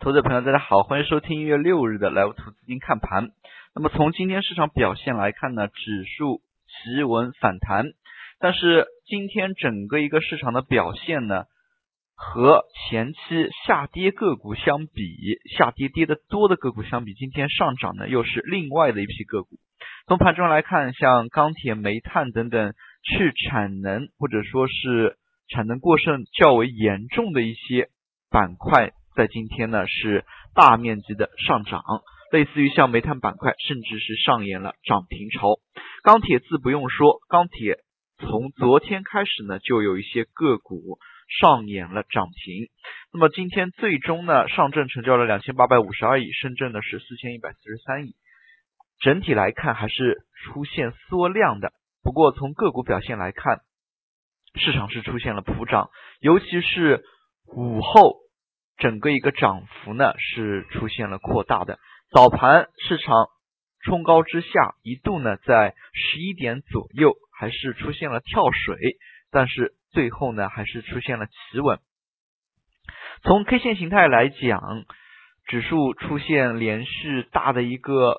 投资者朋友，大家好，欢迎收听一月六日的 Live 图资金看盘。那么从今天市场表现来看呢，指数企稳反弹，但是今天整个一个市场的表现呢，和前期下跌个股相比，下跌跌的多的个股相比，今天上涨呢又是另外的一批个股。从盘中来看，像钢铁、煤炭等等去产能或者说是产能过剩较为严重的一些板块。在今天呢是大面积的上涨，类似于像煤炭板块，甚至是上演了涨停潮。钢铁自不用说，钢铁从昨天开始呢就有一些个股上演了涨停。那么今天最终呢，上证成交了两千八百五十二亿，深圳呢是四千一百四十三亿。整体来看还是出现缩量的，不过从个股表现来看，市场是出现了普涨，尤其是午后。整个一个涨幅呢是出现了扩大的，早盘市场冲高之下，一度呢在十一点左右还是出现了跳水，但是最后呢还是出现了企稳。从 K 线形态来讲，指数出现连续大的一个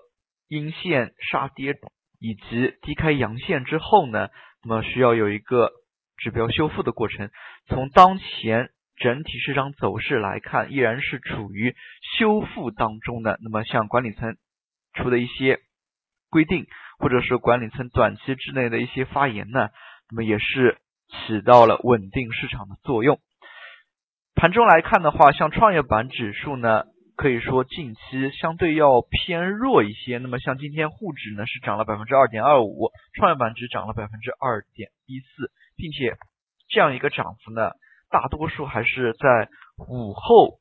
阴线杀跌，以及低开阳线之后呢，那么需要有一个指标修复的过程。从当前。整体市场走势来看，依然是处于修复当中的。那么，像管理层出的一些规定，或者是管理层短期之内的一些发言呢，那么也是起到了稳定市场的作用。盘中来看的话，像创业板指数呢，可以说近期相对要偏弱一些。那么，像今天沪指呢是涨了百分之二点二五，创业板只涨了百分之二点一四，并且这样一个涨幅呢。大多数还是在午后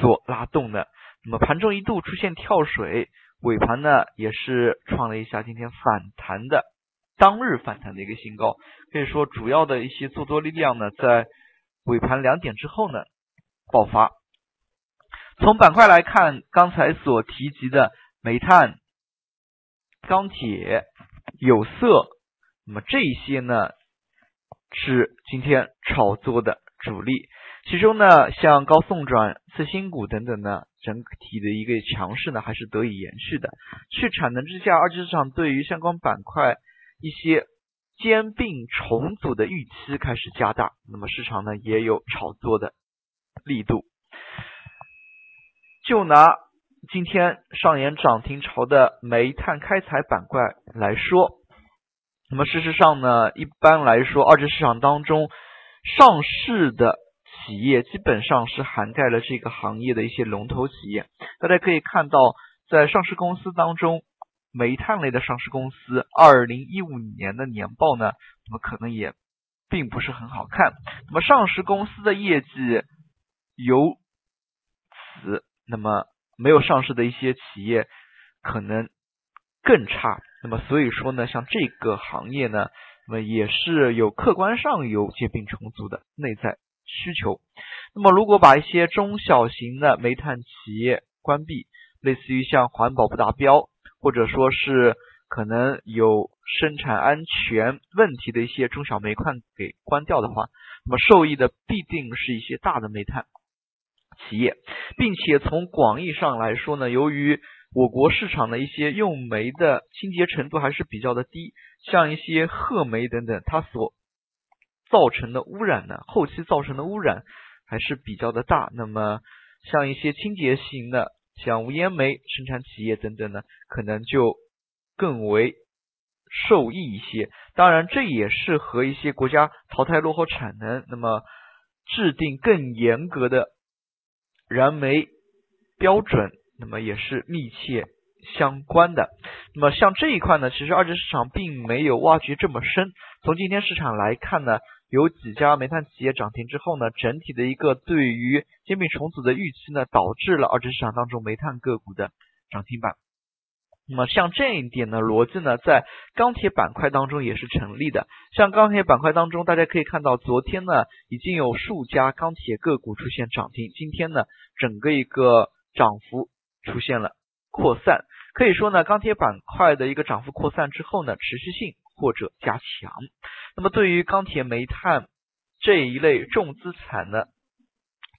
所拉动的，那么盘中一度出现跳水，尾盘呢也是创了一下今天反弹的当日反弹的一个新高，可以说主要的一些做多力量呢在尾盘两点之后呢爆发。从板块来看，刚才所提及的煤炭、钢铁、有色，那么这些呢。是今天炒作的主力，其中呢，像高送转、次新股等等呢，整体的一个强势呢，还是得以延续的。去产能之下，二级市场对于相关板块一些兼并重组的预期开始加大，那么市场呢也有炒作的力度。就拿今天上演涨停潮的煤炭开采板块来说。那么事实上呢，一般来说，二级市场当中上市的企业基本上是涵盖了这个行业的一些龙头企业。大家可以看到，在上市公司当中，煤炭类的上市公司，二零一五年的年报呢，那么可能也并不是很好看。那么上市公司的业绩由此，那么没有上市的一些企业可能更差。那么所以说呢，像这个行业呢，那么也是有客观上有兼并重组的内在需求。那么如果把一些中小型的煤炭企业关闭，类似于像环保不达标，或者说是可能有生产安全问题的一些中小煤矿给关掉的话，那么受益的必定是一些大的煤炭企业，并且从广义上来说呢，由于我国市场的一些用煤的清洁程度还是比较的低，像一些褐煤等等，它所造成的污染呢，后期造成的污染还是比较的大。那么像一些清洁型的，像无烟煤生产企业等等呢，可能就更为受益一些。当然，这也是和一些国家淘汰落后产能，那么制定更严格的燃煤标准。那么也是密切相关的。那么像这一块呢，其实二级市场并没有挖掘这么深。从今天市场来看呢，有几家煤炭企业涨停之后呢，整体的一个对于兼并重组的预期呢，导致了二级市场当中煤炭个股的涨停板。那么像这一点呢，逻辑呢，在钢铁板块当中也是成立的。像钢铁板块当中，大家可以看到，昨天呢已经有数家钢铁个股出现涨停，今天呢整个一个涨幅。出现了扩散，可以说呢，钢铁板块的一个涨幅扩散之后呢，持续性或者加强。那么对于钢铁、煤炭这一类重资产的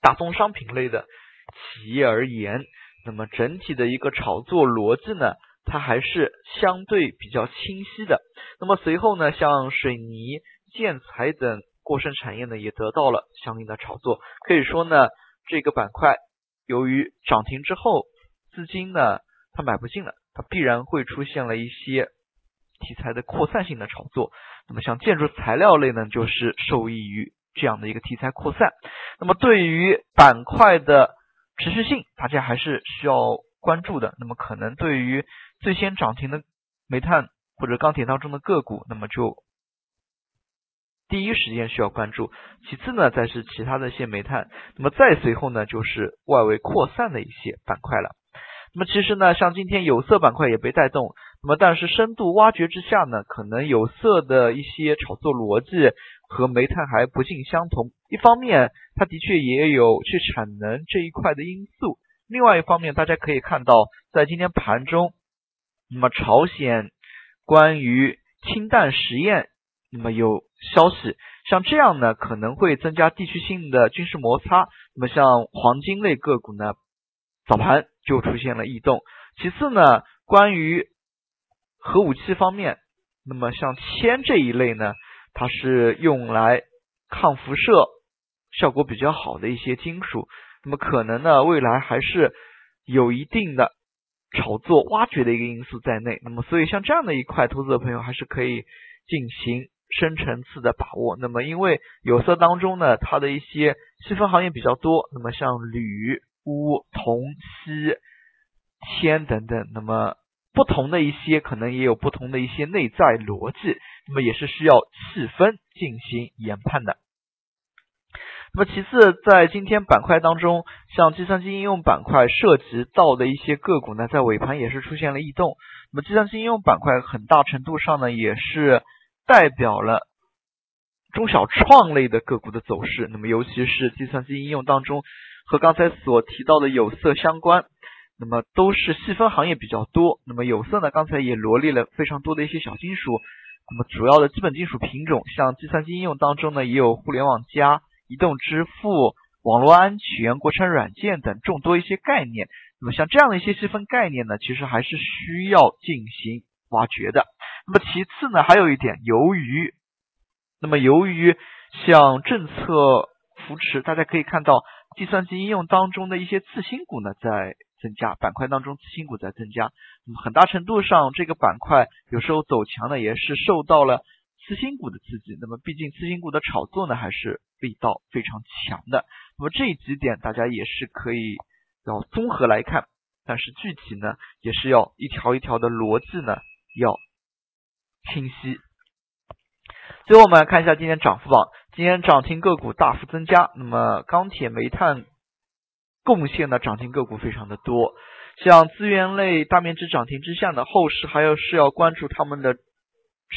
大宗商品类的企业而言，那么整体的一个炒作逻辑呢，它还是相对比较清晰的。那么随后呢，像水泥、建材等过剩产业呢，也得到了相应的炒作。可以说呢，这个板块由于涨停之后，资金呢它买不进了，它必然会出现了一些题材的扩散性的炒作。那么像建筑材料类呢，就是受益于这样的一个题材扩散。那么对于板块的持续性，大家还是需要关注的。那么可能对于最先涨停的煤炭或者钢铁当中的个股，那么就第一时间需要关注。其次呢，再是其他的一些煤炭。那么再随后呢，就是外围扩散的一些板块了。那么其实呢，像今天有色板块也被带动。那么但是深度挖掘之下呢，可能有色的一些炒作逻辑和煤炭还不尽相同。一方面，它的确也有去产能这一块的因素；另外一方面，大家可以看到，在今天盘中，那么朝鲜关于氢弹实验，那么有消息，像这样呢，可能会增加地区性的军事摩擦。那么像黄金类个股呢？早盘就出现了异动。其次呢，关于核武器方面，那么像铅这一类呢，它是用来抗辐射效果比较好的一些金属，那么可能呢，未来还是有一定的炒作挖掘的一个因素在内。那么，所以像这样的一块，投资者朋友还是可以进行深层次的把握。那么，因为有色当中呢，它的一些细分行业比较多，那么像铝。钨、铜、锡、铅等等，那么不同的一些可能也有不同的一些内在逻辑，那么也是需要细分进行研判的。那么其次，在今天板块当中，像计算机应用板块涉及到的一些个股呢，在尾盘也是出现了异动。那么计算机应用板块很大程度上呢，也是代表了中小创类的个股的走势。那么尤其是计算机应用当中。和刚才所提到的有色相关，那么都是细分行业比较多。那么有色呢，刚才也罗列了非常多的一些小金属。那么主要的基本金属品种，像计算机应用当中呢，也有互联网加、移动支付、网络安全、国产软件等众多一些概念。那么像这样的一些细分概念呢，其实还是需要进行挖掘的。那么其次呢，还有一点，由于那么由于像政策扶持，大家可以看到。计算机应用当中的一些次新股呢，在增加，板块当中次新股在增加，那么很大程度上，这个板块有时候走强呢，也是受到了次新股的刺激。那么，毕竟次新股的炒作呢，还是力道非常强的。那么这几点大家也是可以要综合来看，但是具体呢，也是要一条一条的逻辑呢要清晰。最后我们来看一下今天涨幅榜。今天涨停个股大幅增加，那么钢铁、煤炭贡献的涨停个股非常的多。像资源类大面积涨停之下呢，后市还要是要关注他们的持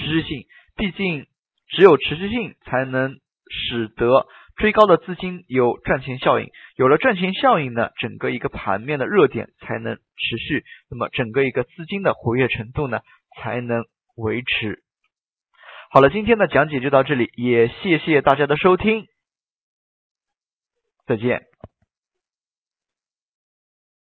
续性，毕竟只有持续性才能使得追高的资金有赚钱效应，有了赚钱效应呢，整个一个盘面的热点才能持续，那么整个一个资金的活跃程度呢才能维持。好了，今天的讲解就到这里，也谢谢大家的收听，再见。